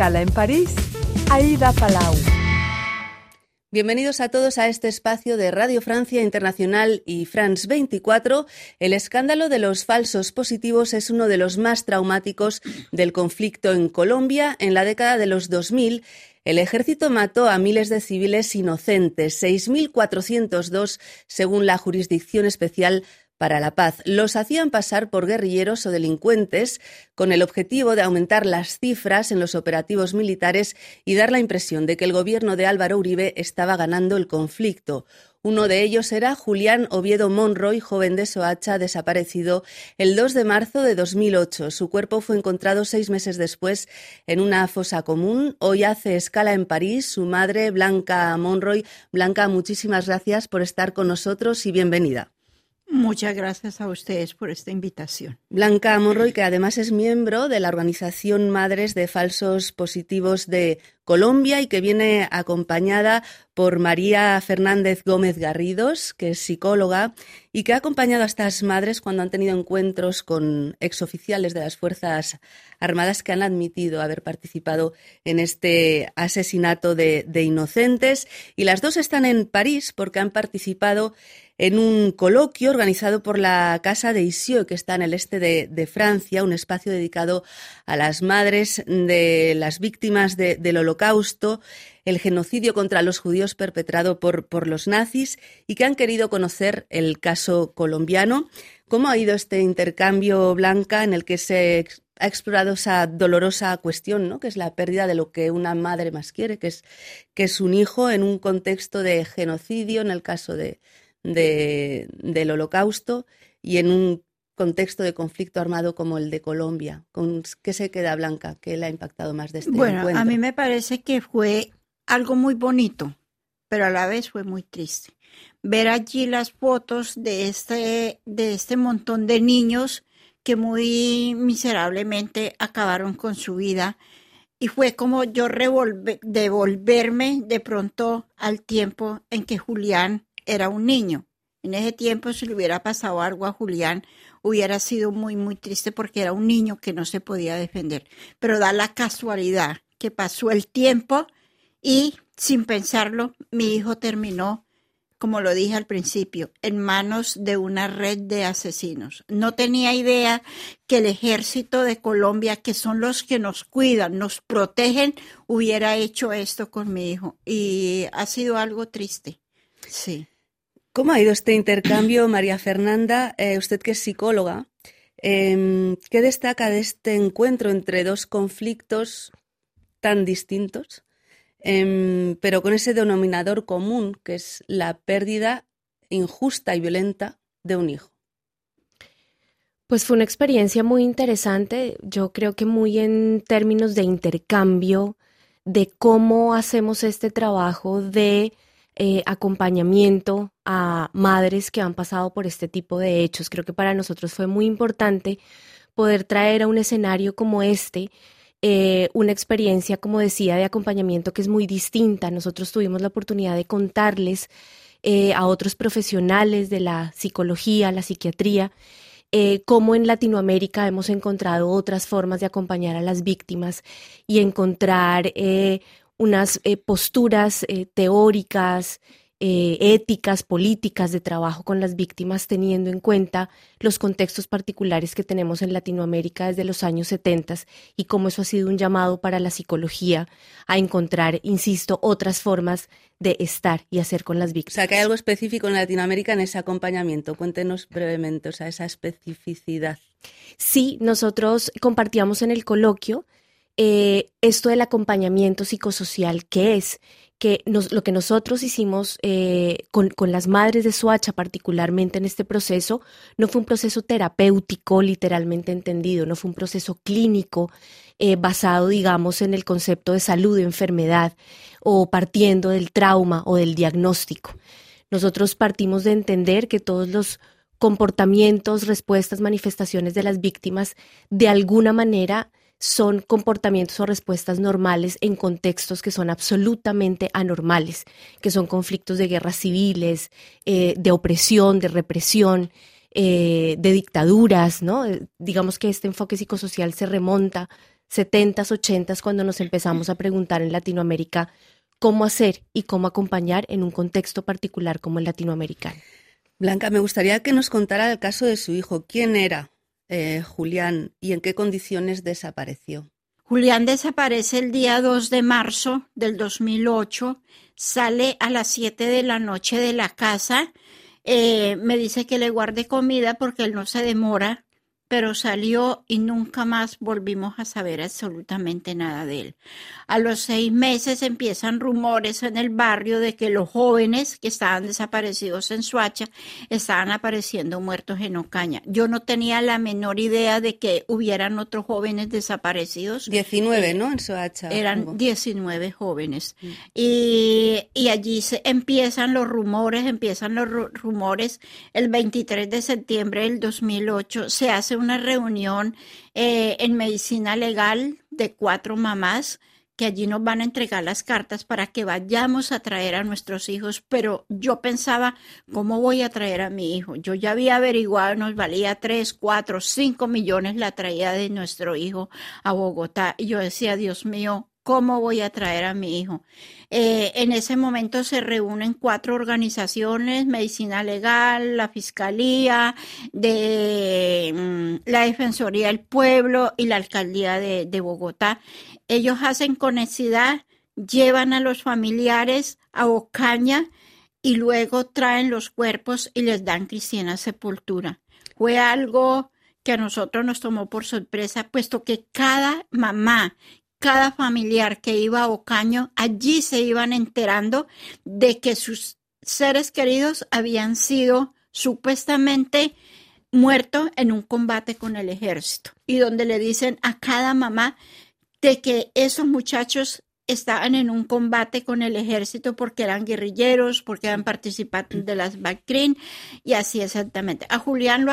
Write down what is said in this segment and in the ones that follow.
en París, Aida Palau. Bienvenidos a todos a este espacio de Radio Francia Internacional y France 24. El escándalo de los falsos positivos es uno de los más traumáticos del conflicto en Colombia en la década de los 2000. El ejército mató a miles de civiles inocentes, 6.402 según la Jurisdicción Especial para la paz. Los hacían pasar por guerrilleros o delincuentes con el objetivo de aumentar las cifras en los operativos militares y dar la impresión de que el gobierno de Álvaro Uribe estaba ganando el conflicto. Uno de ellos era Julián Oviedo Monroy, joven de Soacha, desaparecido el 2 de marzo de 2008. Su cuerpo fue encontrado seis meses después en una fosa común. Hoy hace escala en París su madre, Blanca Monroy. Blanca, muchísimas gracias por estar con nosotros y bienvenida. Muchas gracias a ustedes por esta invitación. Blanca Monroy, que además es miembro de la organización Madres de Falsos Positivos de Colombia y que viene acompañada por María Fernández Gómez Garridos, que es psicóloga y que ha acompañado a estas madres cuando han tenido encuentros con exoficiales de las Fuerzas Armadas que han admitido haber participado en este asesinato de, de inocentes. Y las dos están en París porque han participado en un coloquio organizado por la Casa de Isieux, que está en el este de, Francia, un espacio dedicado a las madres de las víctimas del Holocausto, el genocidio contra los judíos perpetrado por, por los nazis y que han querido conocer el caso colombiano. ¿Cómo ha ido este intercambio, Blanca, en el que se ha explorado esa dolorosa cuestión, ¿no? que es la pérdida de lo que una madre más quiere, que es, que es un hijo en un contexto de genocidio, en el caso de, de, del holocausto y en un contexto de conflicto armado como el de Colombia. ¿Con ¿Qué se queda Blanca? ¿Qué le ha impactado más de este bueno, a mí me parece que fue algo muy bonito, pero a la vez fue muy triste. Ver allí las fotos de este, de este montón de niños que muy miserablemente acabaron con su vida. Y fue como yo devolverme de pronto al tiempo en que Julián era un niño. En ese tiempo, si le hubiera pasado algo a Julián, hubiera sido muy, muy triste porque era un niño que no se podía defender. Pero da la casualidad que pasó el tiempo y sin pensarlo, mi hijo terminó, como lo dije al principio, en manos de una red de asesinos. No tenía idea que el ejército de Colombia, que son los que nos cuidan, nos protegen, hubiera hecho esto con mi hijo. Y ha sido algo triste. Sí. ¿Cómo ha ido este intercambio, María Fernanda? Eh, usted que es psicóloga, em, ¿qué destaca de este encuentro entre dos conflictos tan distintos, em, pero con ese denominador común que es la pérdida injusta y violenta de un hijo? Pues fue una experiencia muy interesante, yo creo que muy en términos de intercambio, de cómo hacemos este trabajo de eh, acompañamiento a madres que han pasado por este tipo de hechos. Creo que para nosotros fue muy importante poder traer a un escenario como este eh, una experiencia, como decía, de acompañamiento que es muy distinta. Nosotros tuvimos la oportunidad de contarles eh, a otros profesionales de la psicología, la psiquiatría, cómo en Latinoamérica hemos encontrado otras formas de acompañar a las víctimas y encontrar unas eh, posturas eh, teóricas, eh, éticas, políticas de trabajo con las víctimas, teniendo en cuenta los contextos particulares que tenemos en Latinoamérica desde los años 70 y cómo eso ha sido un llamado para la psicología a encontrar, insisto, otras formas de estar y hacer con las víctimas. O sea, que hay algo específico en Latinoamérica en ese acompañamiento. Cuéntenos brevemente, o sea, esa especificidad. Sí, nosotros compartíamos en el coloquio eh, esto del acompañamiento psicosocial, que es que lo que nosotros hicimos eh, con, las madres de Suacha, particularmente en este proceso, no fue un proceso terapéutico literalmente entendido, no fue un proceso clínico eh, basado, digamos, en el concepto de salud, de enfermedad, o partiendo del trauma o del diagnóstico. Nosotros partimos de entender que todos los comportamientos, respuestas, manifestaciones de las víctimas, de alguna manera son comportamientos o respuestas normales en contextos que son absolutamente anormales, que son conflictos de guerras civiles, eh, de opresión, de represión, eh, de dictaduras, ¿no? Eh, digamos que este enfoque psicosocial se remonta 70s, 80s, cuando nos empezamos a preguntar en Latinoamérica cómo hacer y cómo acompañar en un contexto particular como el latinoamericano. Blanca, me gustaría que nos contara el caso de su hijo. ¿Quién era eh, Julián y en qué condiciones desapareció? Julián desaparece el día 2 de marzo del 2008, sale a las 7 de la noche de la casa, eh, me dice que le guarde comida porque él no se demora pero salió y nunca más volvimos a saber absolutamente nada de él. A los seis meses empiezan rumores en el barrio de que los jóvenes que estaban desaparecidos en Suacha estaban apareciendo muertos en Ocaña. Yo no tenía la menor idea de que hubieran otros jóvenes desaparecidos. Diecinueve, ¿no? En Soacha. Eran diecinueve jóvenes. Mm. Y, y, allí se empiezan los rumores, empiezan los rumores. El 23 de septiembre del 2008 se hace una reunión eh, en medicina legal de cuatro mamás que allí nos van a entregar las cartas para que vayamos a traer a nuestros hijos, pero yo pensaba, ¿cómo voy a traer a mi hijo? Yo ya había averiguado, nos valía tres, cuatro, cinco millones la traída de nuestro hijo a Bogotá. Y yo decía, Dios mío, ¿Cómo voy a traer a mi hijo? Eh, en ese momento se reúnen cuatro organizaciones, Medicina Legal, la Fiscalía, mm, la Defensoría del Pueblo y la Alcaldía de, de Bogotá. Ellos hacen conexidad, llevan a los familiares a Ocaña y luego traen los cuerpos y les dan cristiana sepultura. Fue algo que a nosotros nos tomó por sorpresa, puesto que cada mamá cada familiar que iba a Ocaño, allí se iban enterando de que sus seres queridos habían sido supuestamente muertos en un combate con el ejército. Y donde le dicen a cada mamá de que esos muchachos estaban en un combate con el ejército porque eran guerrilleros, porque eran participantes de las BACRIN y así exactamente. A Julián lo,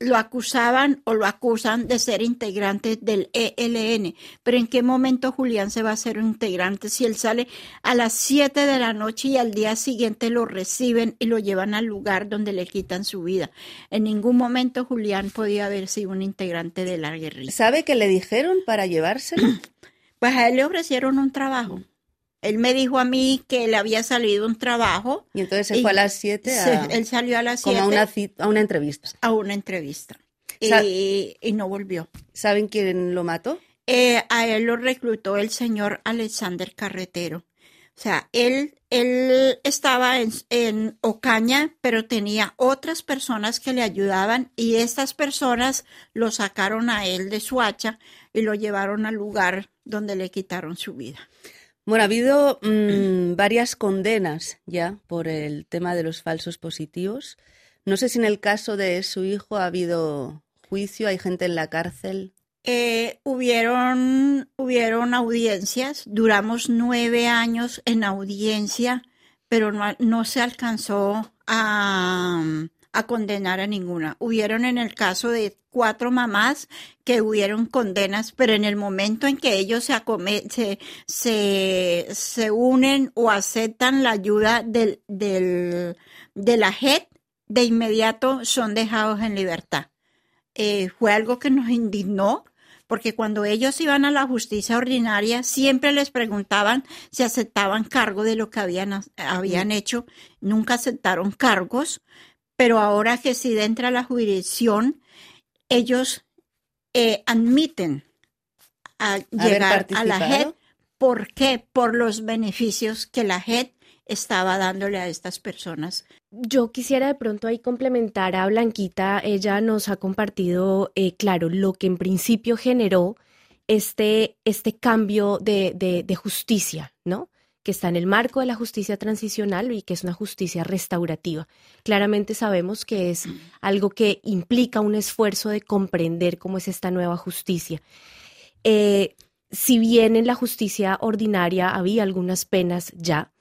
lo acusaban o lo acusan de ser integrante del ELN, pero ¿en qué momento Julián se va a ser un integrante si él sale a las 7 de la noche y al día siguiente lo reciben y lo llevan al lugar donde le quitan su vida? En ningún momento Julián podía haber sido un integrante de la guerrilla. ¿Sabe qué le dijeron para llevárselo? Pues a él le ofrecieron un trabajo. Él me dijo a mí que le había salido un trabajo. Y entonces se fue a las 7 Él salió a las 7. Como a una, a una entrevista. A una entrevista. Y, y, no volvió. ¿Saben quién lo mató? Eh, a él lo reclutó el señor Alexander Carretero. O sea, él, él estaba en, en, Ocaña, pero tenía otras personas que le ayudaban y estas personas lo sacaron a él de Suacha y lo llevaron al lugar donde le quitaron su vida. Bueno, ha habido mm, varias condenas ya por el tema de los falsos positivos. No sé si en el caso de su hijo ha habido juicio, hay gente en la cárcel. Eh, hubieron, hubieron audiencias, duramos nueve años en audiencia, pero no, no se alcanzó a, a condenar a ninguna. Hubieron en el caso de cuatro mamás que hubieron condenas, pero en el momento en que ellos se, se, se, se, unen o aceptan la ayuda del, del, de la JET, de inmediato son dejados en libertad. Eh, fue algo que nos indignó porque cuando ellos iban a la justicia ordinaria siempre les preguntaban si aceptaban cargo de lo que habían, habían hecho, nunca aceptaron cargos, pero ahora que si entra la jurisdicción, ellos eh, admiten a llegar a la JED. ¿Por qué? Por los beneficios que la JED estaba dándole a estas personas. Yo quisiera de pronto ahí complementar a Blanquita. Ella nos ha compartido, eh, claro, lo que en principio generó este, este cambio de, de, de justicia, ¿no? Que está en el marco de la justicia transicional y que es una justicia restaurativa. Claramente sabemos que es algo que implica un esfuerzo de comprender cómo es esta nueva justicia. Eh, si bien en la justicia ordinaria había algunas penas ya,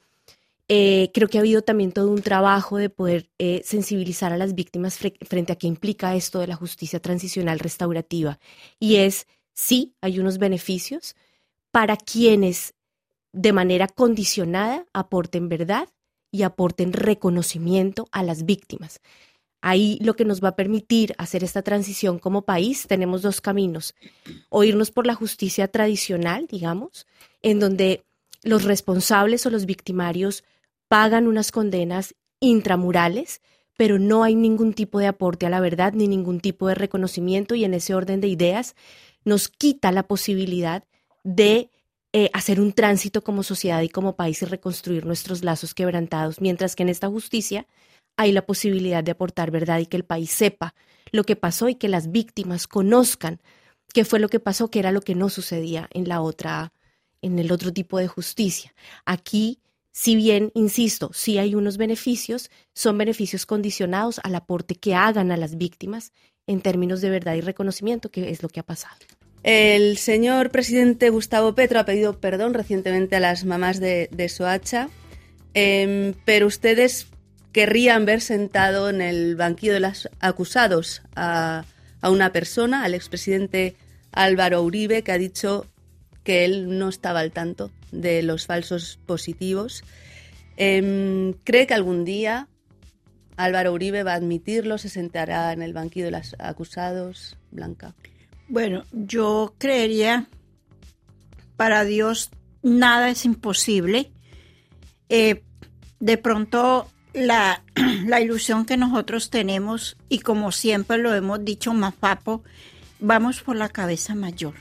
eh, creo que ha habido también todo un trabajo de poder eh, sensibilizar a las víctimas frente a qué implica esto de la justicia transicional restaurativa. Y es, sí, hay unos beneficios para quienes de manera condicionada aporten verdad y aporten reconocimiento a las víctimas. Ahí lo que nos va a permitir hacer esta transición como país, tenemos dos caminos. O irnos por la justicia tradicional, digamos, en donde los responsables o los victimarios pagan unas condenas intramurales, pero no hay ningún tipo de aporte a la verdad ni ningún tipo de reconocimiento y en ese orden de ideas nos quita la posibilidad de eh, hacer un tránsito como sociedad y como país y reconstruir nuestros lazos quebrantados, mientras que en esta justicia hay la posibilidad de aportar verdad y que el país sepa lo que pasó y que las víctimas conozcan qué fue lo que pasó, que era lo que no sucedía en la otra, en el otro tipo de justicia. Aquí, si bien, insisto, sí hay unos beneficios, son beneficios condicionados al aporte que hagan a las víctimas en términos de verdad y reconocimiento, que es lo que ha pasado. El señor presidente Gustavo Petro ha pedido perdón recientemente a las mamás de, Soacha, em, pero ustedes querrían ver sentado en el banquillo de los acusados a, una persona, al expresidente Álvaro Uribe, que ha dicho que él no estaba al tanto de los falsos positivos. Em, ¿Cree que algún día Álvaro Uribe va a admitirlo? ¿Se sentará en el banquillo de los acusados? Blanca. Bueno, yo creería, para Dios nada es imposible. Eh, de pronto la, la, ilusión que nosotros tenemos, y como siempre lo hemos dicho, Mafapo, vamos por la cabeza mayor.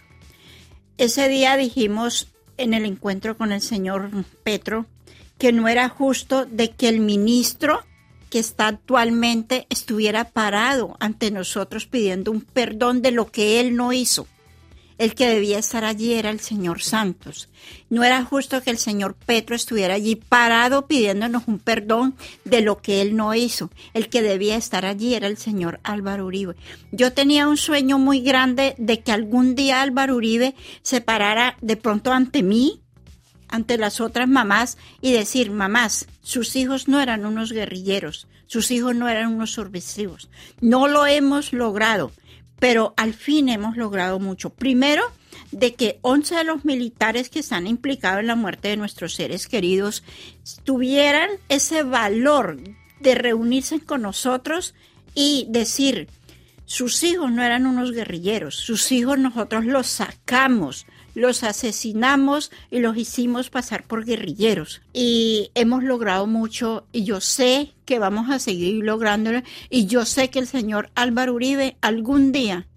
Ese día dijimos en el encuentro con el señor Petro que no era justo de que el ministro que está actualmente estuviera parado ante nosotros pidiendo un perdón de lo que él no hizo. El que debía estar allí era el señor Santos. No era justo que el señor Petro estuviera allí parado pidiéndonos un perdón de lo que él no hizo. El que debía estar allí era el señor Álvaro Uribe. Yo tenía un sueño muy grande de que algún día Álvaro Uribe se parara de pronto ante mí ante las otras mamás y decir, mamás, sus hijos no eran unos guerrilleros, sus hijos no eran unos subversivos. No lo hemos logrado, pero al fin hemos logrado mucho. Primero, de que 11 de los militares que están implicados en la muerte de nuestros seres queridos tuvieran ese valor de reunirse con nosotros y decir, sus hijos no eran unos guerrilleros, sus hijos nosotros los sacamos, los asesinamos y los hicimos pasar por guerrilleros. Y hemos logrado mucho y yo sé que vamos a seguir lográndolo y yo sé que el señor Álvaro Uribe algún día,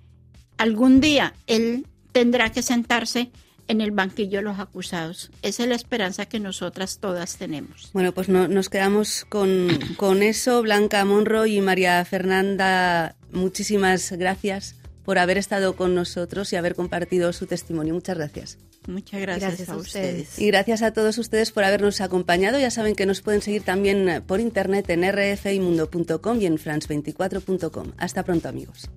algún día, él tendrá que sentarse en el banquillo de los acusados. Esa es la esperanza que nosotras todas tenemos. Bueno, pues no, nos quedamos con, con eso. Blanca Monroy y María Fernanda, muchísimas gracias por haber estado con nosotros y haber compartido su testimonio. Muchas gracias. Muchas gracias, a, ustedes. Y gracias a todos ustedes por habernos acompañado. Ya saben que nos pueden seguir también por internet en rfimundo.com y en france24.com. Hasta pronto, amigos.